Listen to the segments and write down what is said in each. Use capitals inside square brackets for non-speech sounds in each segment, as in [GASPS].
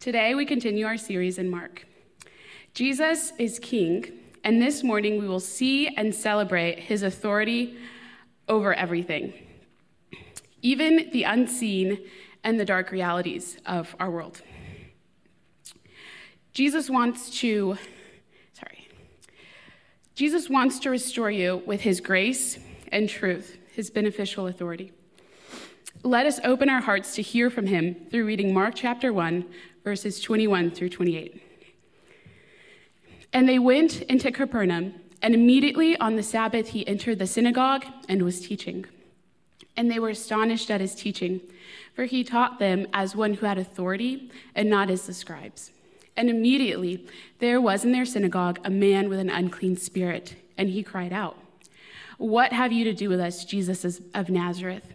Today we continue our series in Mark. Jesus is King, and this morning we will see and celebrate his authority over everything, even the unseen and the dark realities of our world. Jesus wants to, sorry, Jesus wants to restore you with his grace and truth, his beneficial authority. Let us open our hearts to hear from him through reading Mark chapter 1, verses 21 through 28. And they went into Capernaum, and immediately on the Sabbath he entered the synagogue and was teaching. And they were astonished at his teaching, for he taught them as one who had authority and not as the scribes. And immediately there was in their synagogue a man with an unclean spirit, and he cried out, What have you to do with us, Jesus of Nazareth?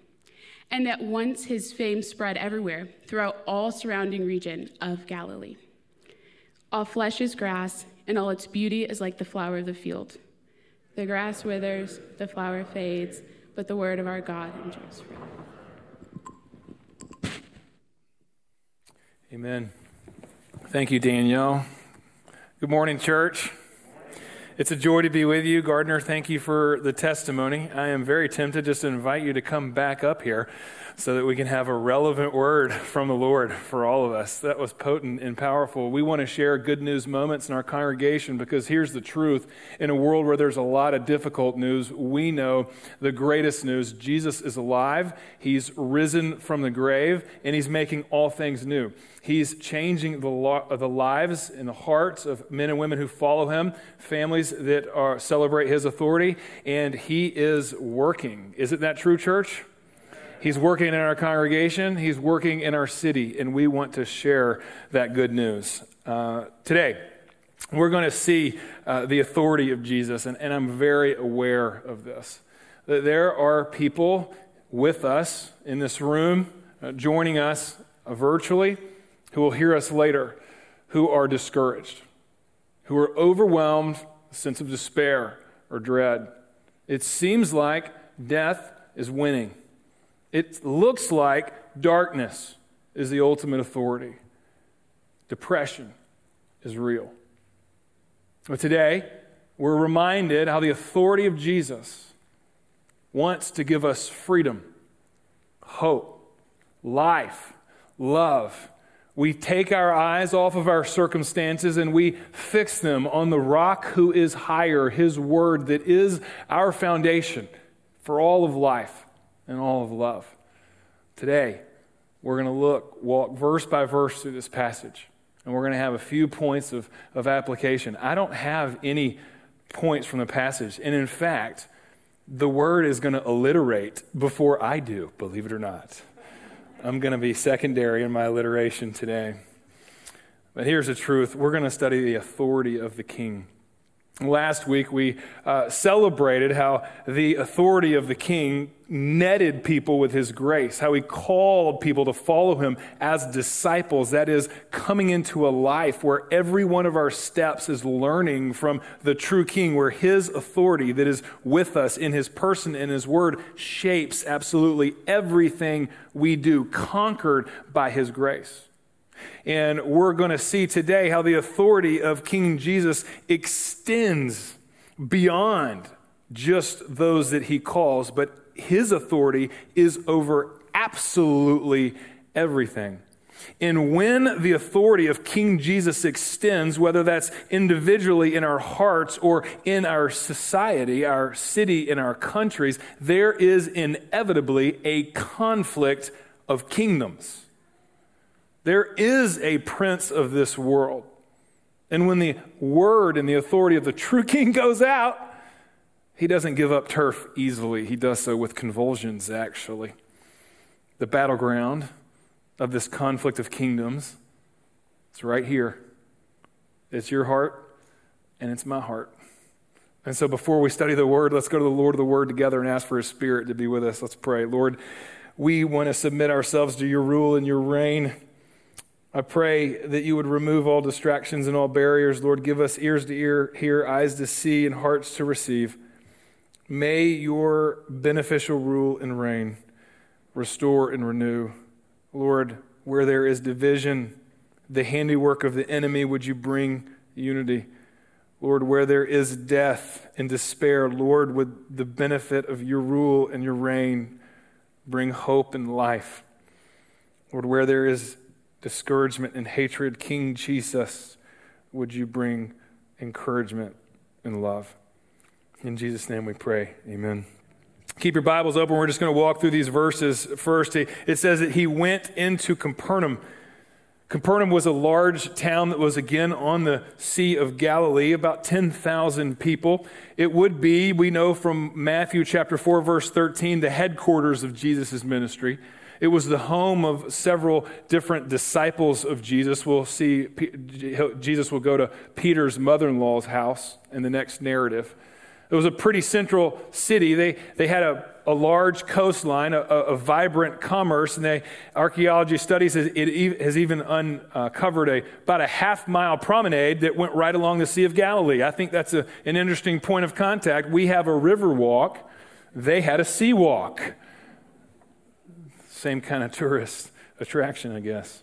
And at once his fame spread everywhere throughout all surrounding region of Galilee. All flesh is grass, and all its beauty is like the flower of the field. The grass withers, the flower fades, but the word of our God endures forever. Amen. Thank you, Danielle. Good morning, church. It's a joy to be with you. Gardner, thank you for the testimony. I am very tempted just to invite you to come back up here so that we can have a relevant word from the Lord for all of us. That was potent and powerful. We want to share good news moments in our congregation because here's the truth. In a world where there's a lot of difficult news, we know the greatest news Jesus is alive, He's risen from the grave, and He's making all things new. He's changing the, lo- the lives and the hearts of men and women who follow Him, families that are, celebrate His authority, and He is working. Isn't that true, church? He's working in our congregation, He's working in our city, and we want to share that good news. Uh, today, we're going to see uh, the authority of Jesus, and, and I'm very aware of this. That there are people with us in this room, uh, joining us virtually, who will hear us later, who are discouraged, who are overwhelmed, a sense of despair or dread. It seems like death is winning. It looks like darkness is the ultimate authority. Depression is real. But today, we're reminded how the authority of Jesus wants to give us freedom, hope, life, love. We take our eyes off of our circumstances and we fix them on the rock who is higher, His word that is our foundation for all of life and all of love. Today, we're going to look, walk verse by verse through this passage, and we're going to have a few points of, of application. I don't have any points from the passage, and in fact, the word is going to alliterate before I do, believe it or not. I'm going to be secondary in my alliteration today. But here's the truth we're going to study the authority of the king. Last week, we uh, celebrated how the authority of the king netted people with his grace, how he called people to follow him as disciples. That is, coming into a life where every one of our steps is learning from the true king, where his authority that is with us in his person and his word shapes absolutely everything we do, conquered by his grace. And we're going to see today how the authority of King Jesus extends beyond just those that he calls, but his authority is over absolutely everything. And when the authority of King Jesus extends, whether that's individually in our hearts or in our society, our city, in our countries, there is inevitably a conflict of kingdoms. There is a prince of this world. And when the word and the authority of the true [LAUGHS] king goes out, he doesn't give up turf easily. He does so with convulsions, actually. The battleground of this conflict of kingdoms, it's right here. It's your heart and it's my heart. And so before we study the word, let's go to the Lord of the word together and ask for his spirit to be with us. Let's pray. Lord, we want to submit ourselves to your rule and your reign. I pray that you would remove all distractions and all barriers. Lord, give us ears to ear, hear, eyes to see, and hearts to receive. May your beneficial rule and reign restore and renew. Lord, where there is division, the handiwork of the enemy, would you bring unity? Lord, where there is death and despair, Lord, would the benefit of your rule and your reign bring hope and life. Lord, where there is discouragement and hatred, King Jesus, would you bring encouragement and love? In Jesus' name we pray. Amen. Keep your Bibles open. We're just going to walk through these verses first. It says that he went into Capernaum. Capernaum was a large town that was again on the Sea of Galilee, about 10,000 people. It would be, we know from Matthew chapter 4, verse 13, the headquarters of Jesus' ministry. It was the home of several different disciples of Jesus. We'll see Jesus will go to Peter's mother in law's house in the next narrative. It was a pretty central city. They, they had a, a large coastline, a, a, vibrant commerce, and they, archaeology studies has, it has even uncovered uh, a, about a half mile promenade that went right along the Sea of Galilee. I think that's a, an interesting point of contact. We have a river walk, they had a sea walk. Same kind of tourist attraction, I guess.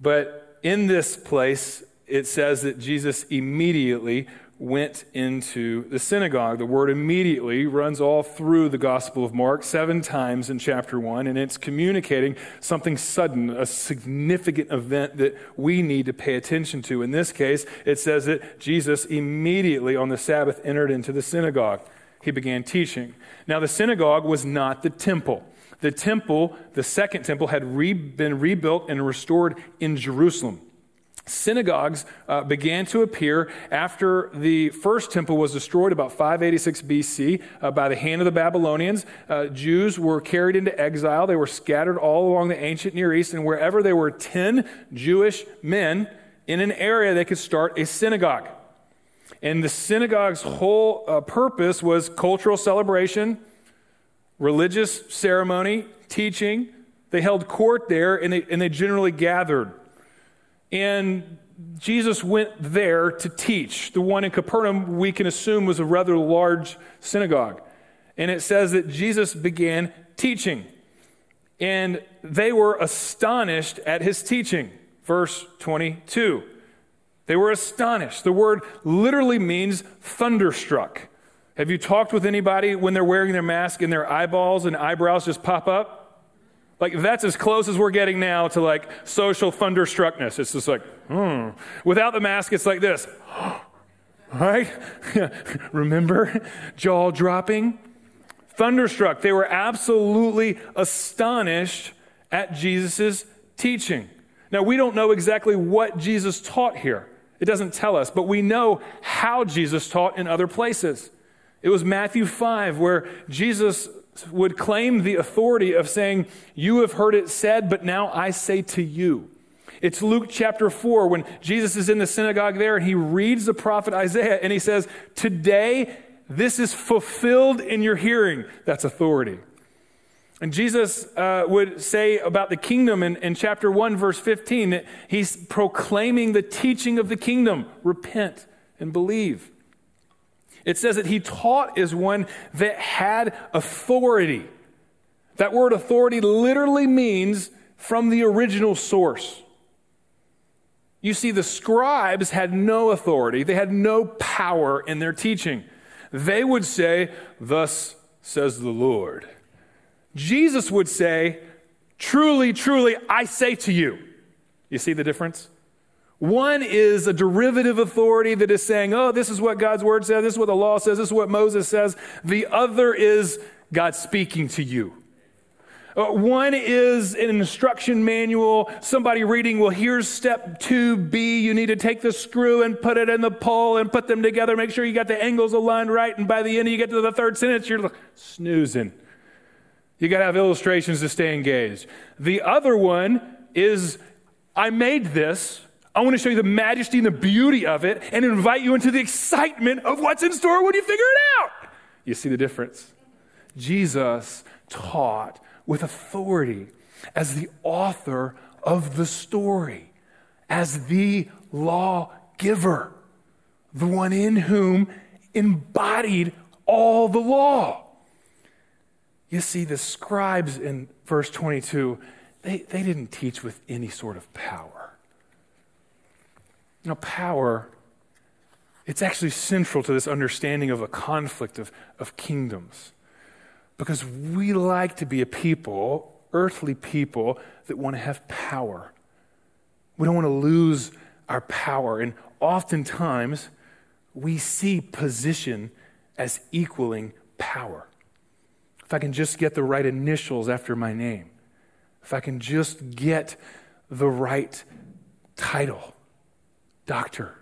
But in this place, it says that Jesus immediately went into the synagogue. The word immediately runs all through the Gospel of Mark seven times in chapter one, and it's communicating something sudden, a significant event that we need to pay attention to. In this case, it says that Jesus immediately on the Sabbath entered into the synagogue. He began teaching. Now, the synagogue was not the temple. The temple, the second temple, had re- been rebuilt and restored in Jerusalem. Synagogues uh, began to appear after the first temple was destroyed about 586 BC uh, by the hand of the Babylonians. Uh, Jews were carried into exile. They were scattered all along the ancient Near East, and wherever there were 10 Jewish men in an area, they could start a synagogue. And the synagogue's whole uh, purpose was cultural celebration, religious ceremony, teaching. They held court there, and they, and they generally gathered. And Jesus went there to teach. The one in Capernaum, we can assume, was a rather large synagogue. And it says that Jesus began teaching. And they were astonished at his teaching. Verse 22. They were astonished. The word literally means thunderstruck. Have you talked with anybody when they're wearing their mask and their eyeballs and eyebrows just pop up? Like, that's as close as we're getting now to like social thunderstruckness. It's just like, hmm. Without the mask, it's like this. [GASPS] right? [LAUGHS] Remember? Jaw dropping. Thunderstruck. They were absolutely astonished at Jesus' teaching. Now, we don't know exactly what Jesus taught here. It doesn't tell us, but we know how Jesus taught in other places. It was Matthew 5 where Jesus would claim the authority of saying, You have heard it said, but now I say to you. It's Luke chapter 4 when Jesus is in the synagogue there and he reads the prophet Isaiah and he says, Today this is fulfilled in your hearing. That's authority. And Jesus uh, would say about the kingdom in, in chapter 1, verse 15, that he's proclaiming the teaching of the kingdom repent and believe. It says that he taught as one that had authority. That word authority literally means from the original source. You see, the scribes had no authority, they had no power in their teaching. They would say, Thus says the Lord. Jesus would say, Truly, truly, I say to you. You see the difference? One is a derivative authority that is saying, oh, this is what God's word says, this is what the law says, this is what Moses says. The other is God speaking to you. Uh, one is an instruction manual, somebody reading, well, here's step 2B. You need to take the screw and put it in the pole and put them together. Make sure you got the angles aligned right. And by the end, you get to the third sentence, you're snoozing. You got to have illustrations to stay engaged. The other one is I made this I want to show you the majesty and the beauty of it and invite you into the excitement of what's in store when you figure it out. You see the difference? Jesus taught with authority as the author of the story, as the lawgiver, the one in whom embodied all the law. You see, the scribes in verse 22, they, they didn't teach with any sort of power. You know, power, it's actually central to this understanding of a conflict of, of kingdoms. Because we like to be a people, earthly people, that want to have power. We don't want to lose our power. And oftentimes, we see position as equaling power. If I can just get the right initials after my name, if I can just get the right title doctor,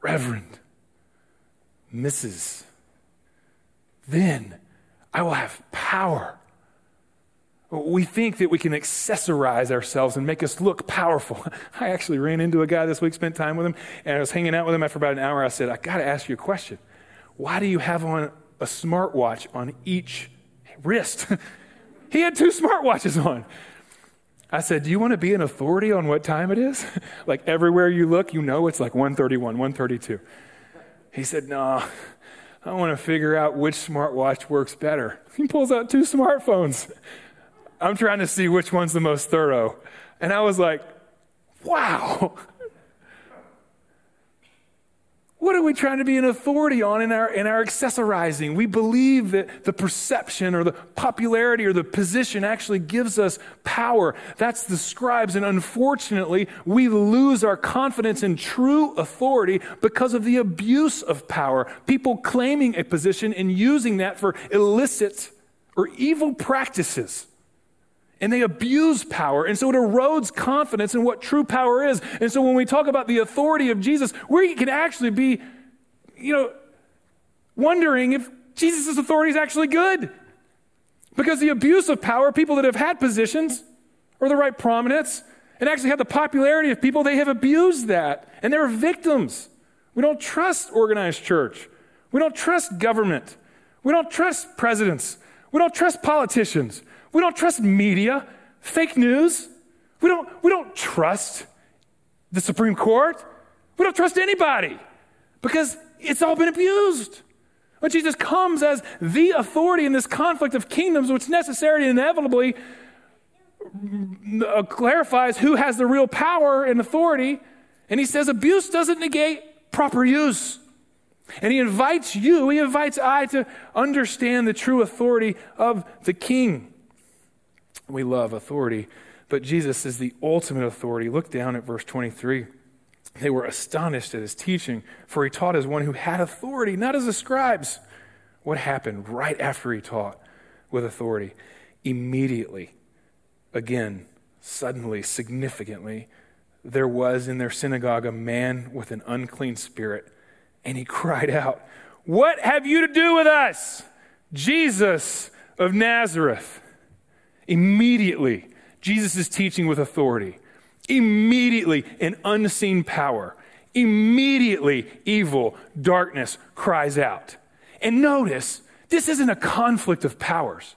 reverend, Mrs., then I will have power. We think that we can accessorize ourselves and make us look powerful. [LAUGHS] I actually ran into a guy this week, spent time with him, and I was hanging out with him after about an hour. I said, I got to ask you a question. Why do you have on a smartwatch on each wrist? [LAUGHS] he had two smartwatches on. I said, Do you want to be an authority on what time it is? [LAUGHS] like everywhere you look, you know it's like 1:31, 1:32." He said, No, I want to figure out which smartwatch works better. [LAUGHS] He pulls out two smartphones. I'm trying to see which one's the most thorough. And I was like, wow. [LAUGHS] What are we trying to be an authority on in our, in our accessorizing? We believe that the perception or the popularity or the position actually gives us power. That's the scribes. And unfortunately, we lose our confidence in true authority because of the abuse of power. People claiming a position and using that for illicit or evil practices and they abuse power. And so it erodes confidence in what true power is. And so when we talk about the authority of Jesus, we can actually be, you know, wondering if Jesus' authority is actually good. Because the abuse of power, people that have had positions or the right prominence and actually have the popularity of people, they have abused that. And they're victims. We don't trust organized church. We don't trust government. We don't trust presidents. We don't trust politicians. We don't trust media, fake news. We don't, we don't trust the Supreme Court. We don't trust anybody because it's all been abused. When Jesus comes as the authority in this conflict of kingdoms, which necessarily and inevitably uh, clarifies who has the real power and authority, and he says abuse doesn't negate proper use. And he invites you, he invites I to understand the true authority of the king. We love authority, but Jesus is the ultimate authority. Look down at verse 23. They were astonished at his teaching, for he taught as one who had authority, not as the scribes. What happened right after he taught with authority? Immediately, again, suddenly, significantly, there was in their synagogue a man with an unclean spirit, and he [LAUGHS] cried out, What have you to do with us, Jesus of Nazareth? Immediately, Jesus is teaching with authority. Immediately, an unseen power. Immediately, evil, darkness cries out. And notice, this isn't a conflict of powers.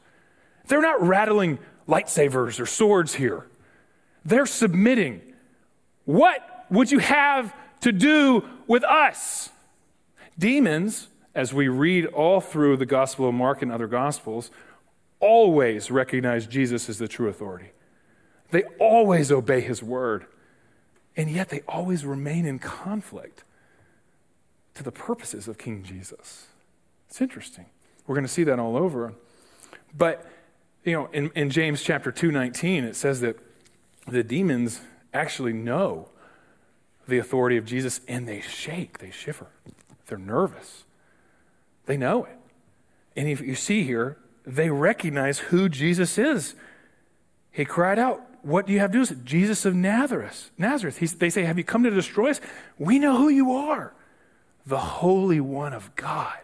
They're not rattling lightsabers or swords here. They're submitting. What would you have to do with us? Demons, as we read all through the Gospel of Mark and other Gospels, always recognize Jesus as the true authority. They always obey his word. And yet they always remain in conflict to the purposes of King Jesus. It's interesting. We're going to see that all over. But, you know, in, in James chapter 2, 19, it says that the demons actually know the authority of Jesus and they shake, they shiver, they're nervous. They know it. And if you see here, they recognize who Jesus is. He cried out, What do you have to do? Jesus of Nazareth. Nazareth. He, they say, Have you come to destroy us? We know who you are, the Holy One of God.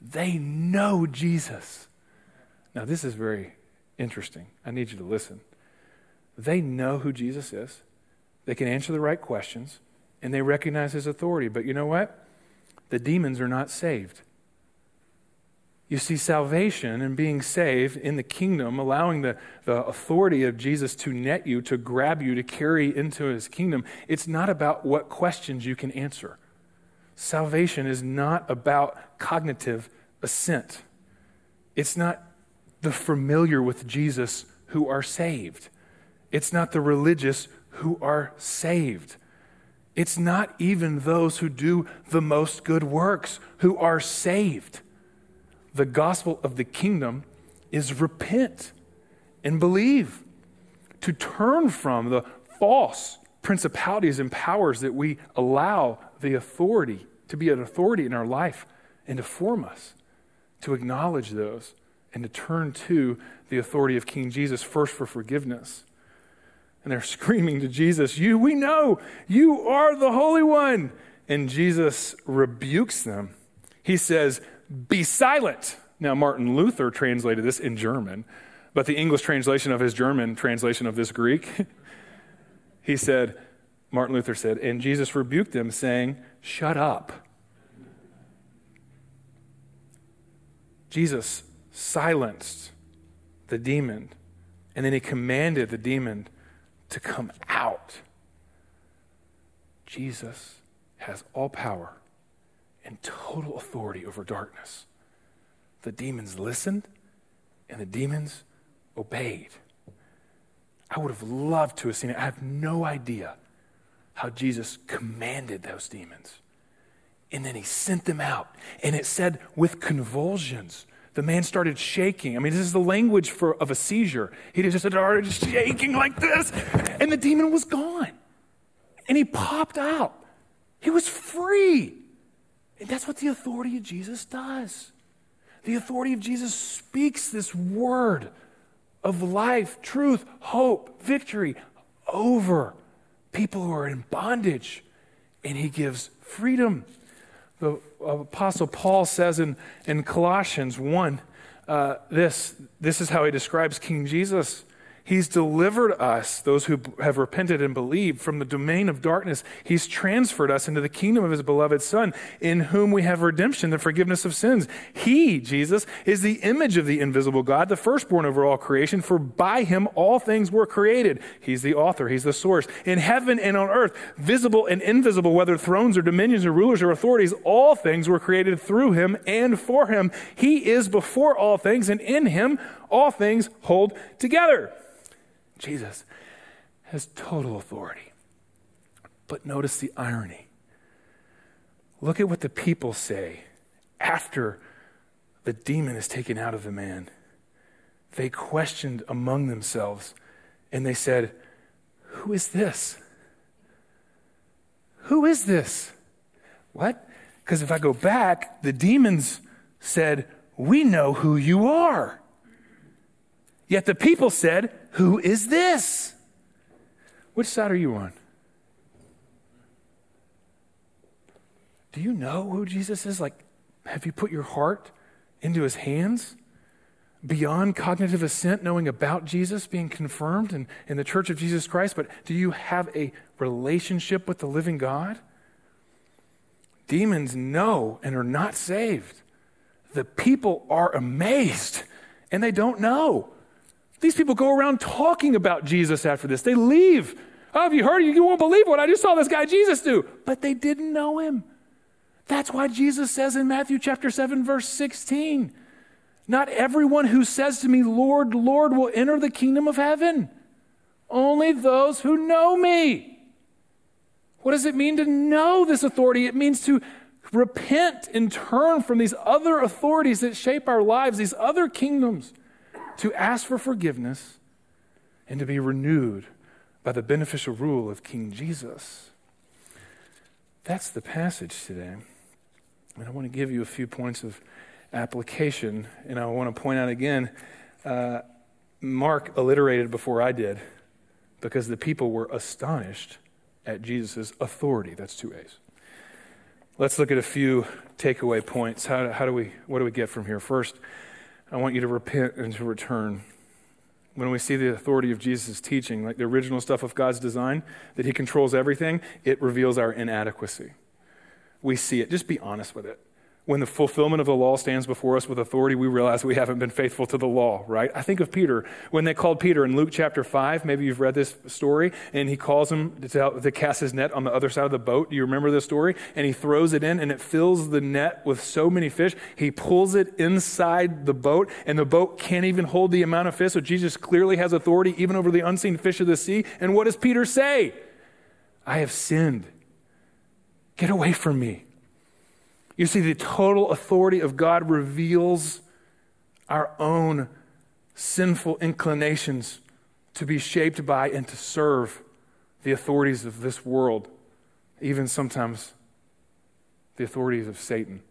They know Jesus. Now, this is very interesting. I need you to listen. They know who Jesus is, they can answer the right questions, and they recognize his authority. But you know what? The demons are not saved. You see, salvation and being saved in the kingdom, allowing the, the authority of Jesus to net you, to grab you, to carry into his kingdom, it's not about what questions you can answer. Salvation is not about cognitive assent. It's not the familiar with Jesus who are saved. It's not the religious who are saved. It's not even those who do the most good works who are saved. The gospel of the kingdom is repent and believe, to turn from the false principalities and powers that we allow the authority to be an authority in our life and to form us, to acknowledge those and to turn to the authority of King Jesus first for forgiveness. And they're [LAUGHS] screaming to Jesus, You, we know, you are the Holy One. And Jesus rebukes them. He says, Be silent. Now, Martin Luther translated this in German, but the English translation of his German translation of this Greek, [LAUGHS] he said, Martin Luther said, and Jesus rebuked them, saying, Shut up. Jesus silenced the demon, and then he commanded the demon to come out. Jesus has all power and total authority over darkness. The demons listened and the demons obeyed. I would have loved to have seen it. I have no idea how Jesus commanded those demons. And then he sent them out. And it said, with convulsions, the man started shaking. I mean, this is the language for, of a seizure. He just started shaking like this, and the demon was gone. And he popped out. He was free. And that's what the authority of Jesus does. The authority of Jesus speaks this word of life, truth, hope, victory over people who are in bondage, and he gives freedom. The Apostle Paul says in, in Colossians 1 uh, this, this is how he describes King Jesus. He's delivered us, those who have repented and believed, from the domain of darkness. He's transferred us into the kingdom of his beloved Son, in whom we have redemption, the forgiveness of sins. He, Jesus, is the image of the invisible God, the firstborn over all creation, for by him all things were created. He's the author, he's the source. In heaven and on earth, visible and invisible, whether thrones or dominions or rulers or authorities, all things were created through him and for him. He is before all things, and in him all things hold together. Jesus has total authority. But notice the irony. Look at what the people say after the demon is taken out of the man. They questioned among themselves and they said, Who is this? Who is this? What? Because if I go back, the demons said, We know who you are. Yet the people said, Who is this? Which side are you on? Do you know who Jesus is? Like, have you put your heart into his hands? Beyond cognitive assent, knowing about Jesus, being confirmed in, in the church of Jesus Christ, but do you have a relationship with the living God? Demons know and are not saved. The people are amazed and they don't know. These people go around talking about Jesus after this. They leave. Oh, have you heard? You won't believe what I just saw this guy Jesus do. But they didn't know him. That's why Jesus says in Matthew chapter 7, verse 16, Not everyone who says to me, Lord, Lord, will enter the kingdom of heaven. Only those who know me. What does it mean to know this authority? It means to repent and turn from these other authorities that shape our lives, these other kingdoms to ask for forgiveness and to be renewed by the beneficial rule of King Jesus. That's the passage today. And I want to give you a few points of application. And I want to point out again uh, Mark alliterated before I did because the people were astonished at Jesus' authority. That's two A's. Let's look at a few takeaway points. How, how do we, what do we get from here? First, I want you to repent and to return. when we see the authority of Jesus' teaching, like the original stuff of God's design, that He controls everything, it reveals our inadequacy. We see it. Just be honest with it when the fulfillment of the law stands before us with authority, we realize we haven't been faithful to the law, right? I think of Peter. When they called Peter in Luke chapter 5, maybe you've read this story, and he calls him to, tell, to cast his net on the other side of the boat. Do you remember this story? And he throws it in, and it fills the net with so many fish. He pulls it inside the boat, and the boat can't even hold the amount of fish. So Jesus clearly has authority even over the unseen fish of the sea. And what does Peter say? I have sinned. Get away from me. You see, the total authority of God reveals our own sinful inclinations to be shaped by and to serve the authorities of this world, even sometimes the authorities of Satan.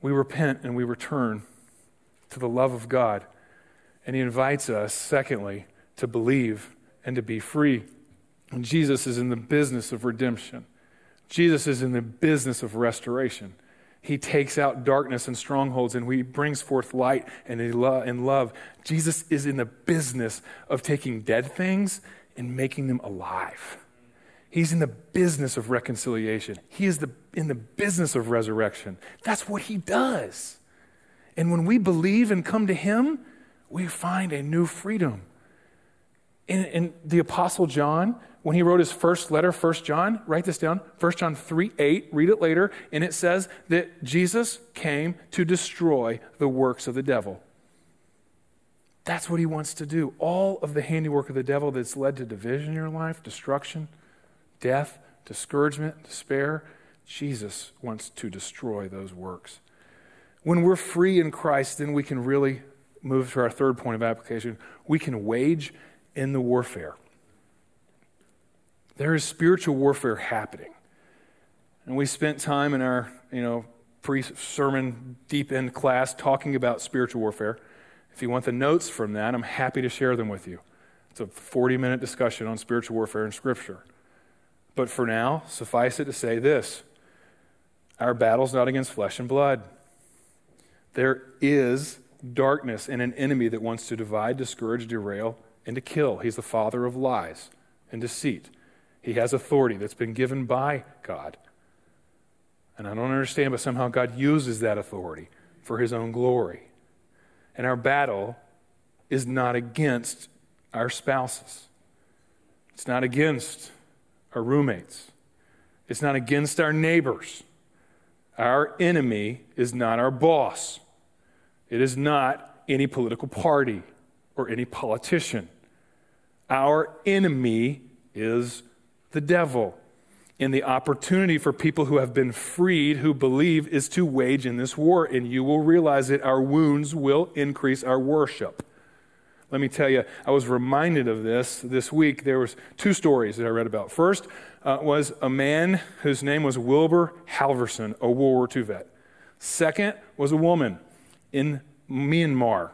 We repent and we return to the love of God. And he invites us, secondly, to believe and to be free. And Jesus is in the business of redemption. Jesus is in the business of restoration. He takes out darkness and strongholds and he brings forth light and love. Jesus is in the business of taking dead things and making them alive. He's in the business of reconciliation. He is the, in the business of resurrection. That's what he does. And when we believe and come to him, we find a new freedom. In, in the Apostle John, when he wrote his first letter, 1 John, write this down, 1 John 3 8, read it later, and it says that Jesus came to destroy the works of the devil. That's what he wants to do. All of the handiwork of the devil that's led to division in your life, destruction, death, discouragement, despair, Jesus wants to destroy those works. When we're free in Christ, then we can really move to our third point of application. We can wage in the warfare. There is spiritual warfare happening. And we spent time in our, you know, pre-sermon deep end class talking about spiritual warfare. If you want the notes from that, I'm happy to share them with you. It's a 40 minute discussion on spiritual warfare in Scripture. But for now, suffice it to say this our battle's not against flesh and blood. There is darkness and an enemy that wants to divide, discourage, derail, and to kill. He's the father of lies and deceit. He has authority that's been given by God. And I don't understand, but somehow God uses that authority for his own glory. And our battle is not against our spouses, it's not against our roommates, it's not against our neighbors. Our enemy is not our boss, it is not any political party or any politician. Our enemy is the devil. And the opportunity for people who have been freed, who believe, is to wage in this war. And you will realize that our wounds will increase our worship. Let me tell you, I was reminded of this this week. There was two stories that I read about. First uh, was a man whose name was Wilbur Halverson, a World War II vet. Second was a woman in Myanmar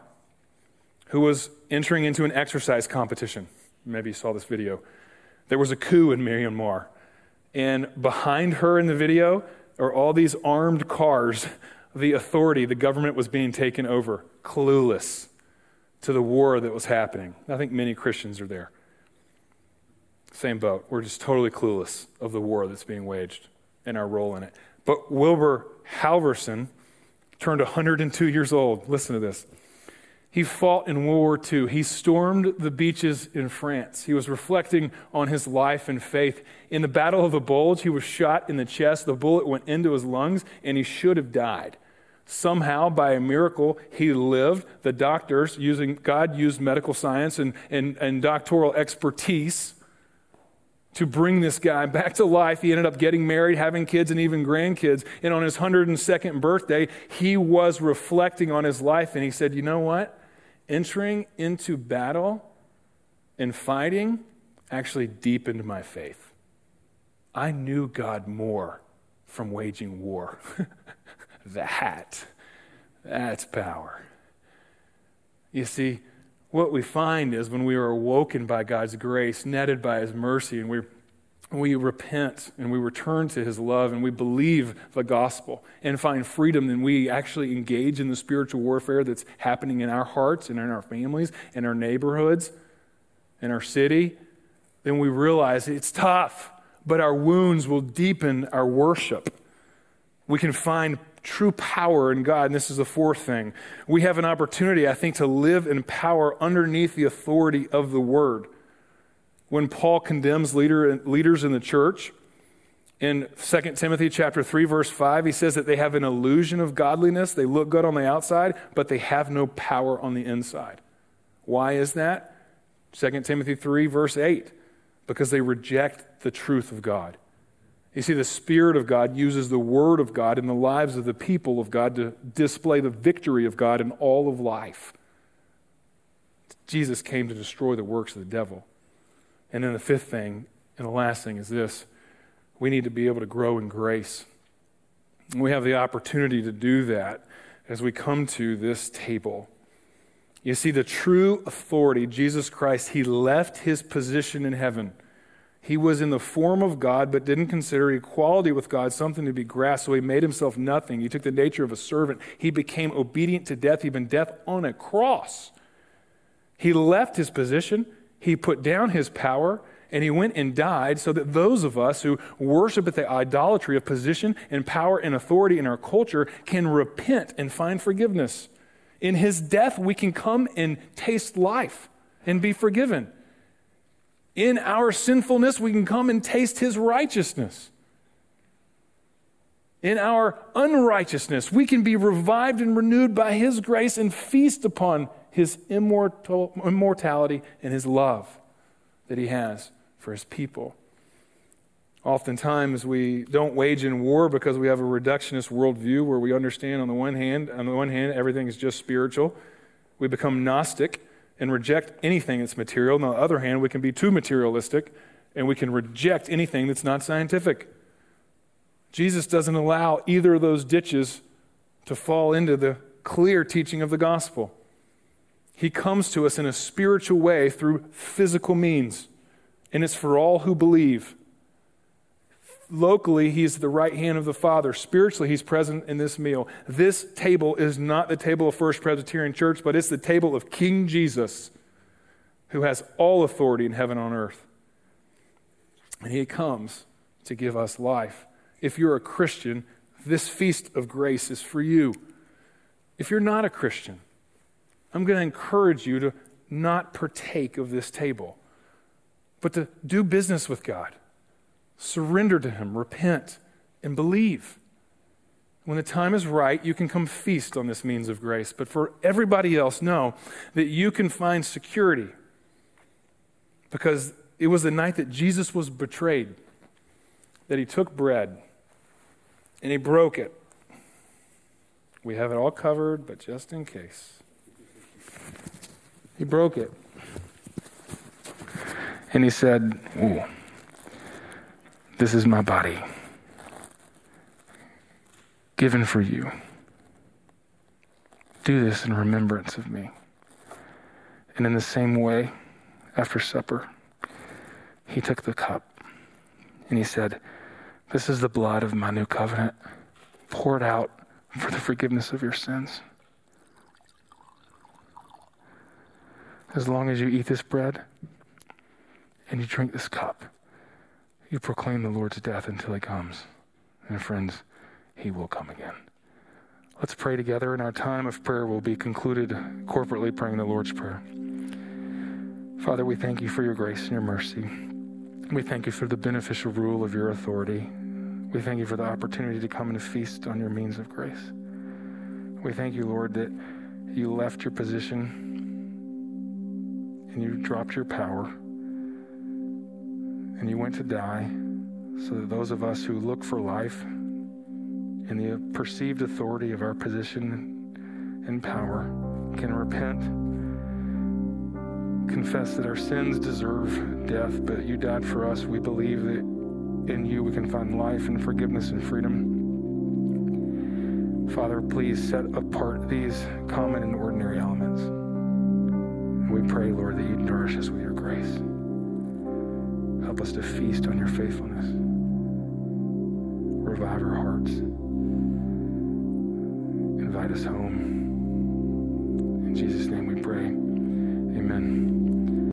who was entering into an exercise competition. Maybe you saw this video. There was a coup in Myanmar. And behind her in the video are all these armed cars. The authority, the government was being taken over, clueless to the war that was happening. I think many Christians are there. Same boat. We're just totally clueless of the war that's being waged and our role in it. But Wilbur Halverson turned 102 years old. Listen to this. He fought in World War II. He stormed the beaches in France. He was reflecting on his life and faith. In the Battle of the Bulge, he was shot in the chest. The bullet went into his lungs, and he should have died. Somehow, by a miracle, he lived. The doctors, using God used medical science and, and, and doctoral expertise to bring this guy back to life. He ended up getting married, having kids, and even grandkids. And on his 102nd birthday, he was reflecting on his life, and he said, You know what? Entering into battle and fighting actually deepened my faith. I knew God more from waging war. [LAUGHS] that, that's power. You see, what we find is when we are awoken by God's grace, netted by His mercy, and we're we repent and we return to his love and we believe the gospel and find freedom, then we actually engage in the spiritual warfare that's happening in our hearts and in our families, in our neighborhoods, in our city, then we realize it's tough, but our wounds will deepen our worship. We can find true power in God. And this is the fourth thing. We have an opportunity, I think, to live in power underneath the authority of the word when Paul condemns leader, leaders in the church. In 2 Timothy chapter 3 verse 5, he says that they have an illusion of godliness. They look good on the outside, but they have no power on the inside. Why is that? 2 Timothy 3 verse 8, because they reject the truth of God. You see, the Spirit of God uses the Word of God in the lives of the people of God to display the victory of God in all of life. Jesus came to destroy the works of the devil. And then the fifth thing and the last thing is this we need to be able to grow in grace. We have the opportunity to do that as we come to this table. You see, the true authority, Jesus Christ, he left his position in heaven. He was in the form of God, but didn't consider equality with God something to be grasped, so he made himself nothing. He took the nature of a servant. He became obedient to death, even death on a cross. He left his position, he put down his power and he went and died so that those of us who worship at the idolatry of position and power and authority in our culture can repent and find forgiveness. In his death, we can come and taste life and be forgiven. In our sinfulness, we can come and taste his righteousness. In our unrighteousness, we can be revived and renewed by his grace and feast upon his immortal, immortality and his love that he has for his people. Oftentimes, we don't wage in war because we have a reductionist worldview where we understand on the one hand, on the one hand, everything is just spiritual. We become Gnostic and reject anything that's material. On the other hand, we can be too materialistic and we can reject anything that's not scientific. Jesus doesn't allow either of those ditches to fall into the clear teaching of the gospel. He comes to us in a spiritual way through physical means, and it's for all who believe. Locally, he's the right hand of the Father. Spiritually, he's present in this meal. This table is not the table of First Presbyterian Church, but it's the table of King Jesus, who has all authority in heaven and on earth. And he comes to give us life. If you're a Christian, this feast of grace is for you. If you're not a Christian, I'm going to encourage you to not partake of this table, but to do business with God. Surrender to Him, repent, and believe. When the time is right, you can come feast on this means of grace. But for everybody else, know that you can find security because it was the night that Jesus was betrayed that He took bread and He broke it. We have it all covered, but just in case. He broke it. And he said, Ooh, This is my body, given for you. Do this in remembrance of me. And in the same way, after supper, he took the cup and he said, This is the blood of my new covenant, poured out for the forgiveness of your sins. As long as you eat this bread and you drink this cup, you proclaim the Lord's death until he comes. And friends, he will come again. Let's pray together, and our time of prayer will be concluded corporately praying the Lord's Prayer. Father, we thank you for your grace and your mercy. We thank you for the beneficial rule of your authority. We thank you for the opportunity to come and feast on your means of grace. We thank you, Lord, that you left your position and you dropped your power and you went to die so that those of us who look for life in the perceived authority of our position and power can repent, confess that our sins deserve death, but you died for us. We believe that in you we can find life and forgiveness and freedom. Father, please set apart these common and ordinary elements. We pray, Lord, that you nourish us with your grace. Help us to feast on your faithfulness. Revive our hearts. Invite us home. In Jesus' name we pray. Amen.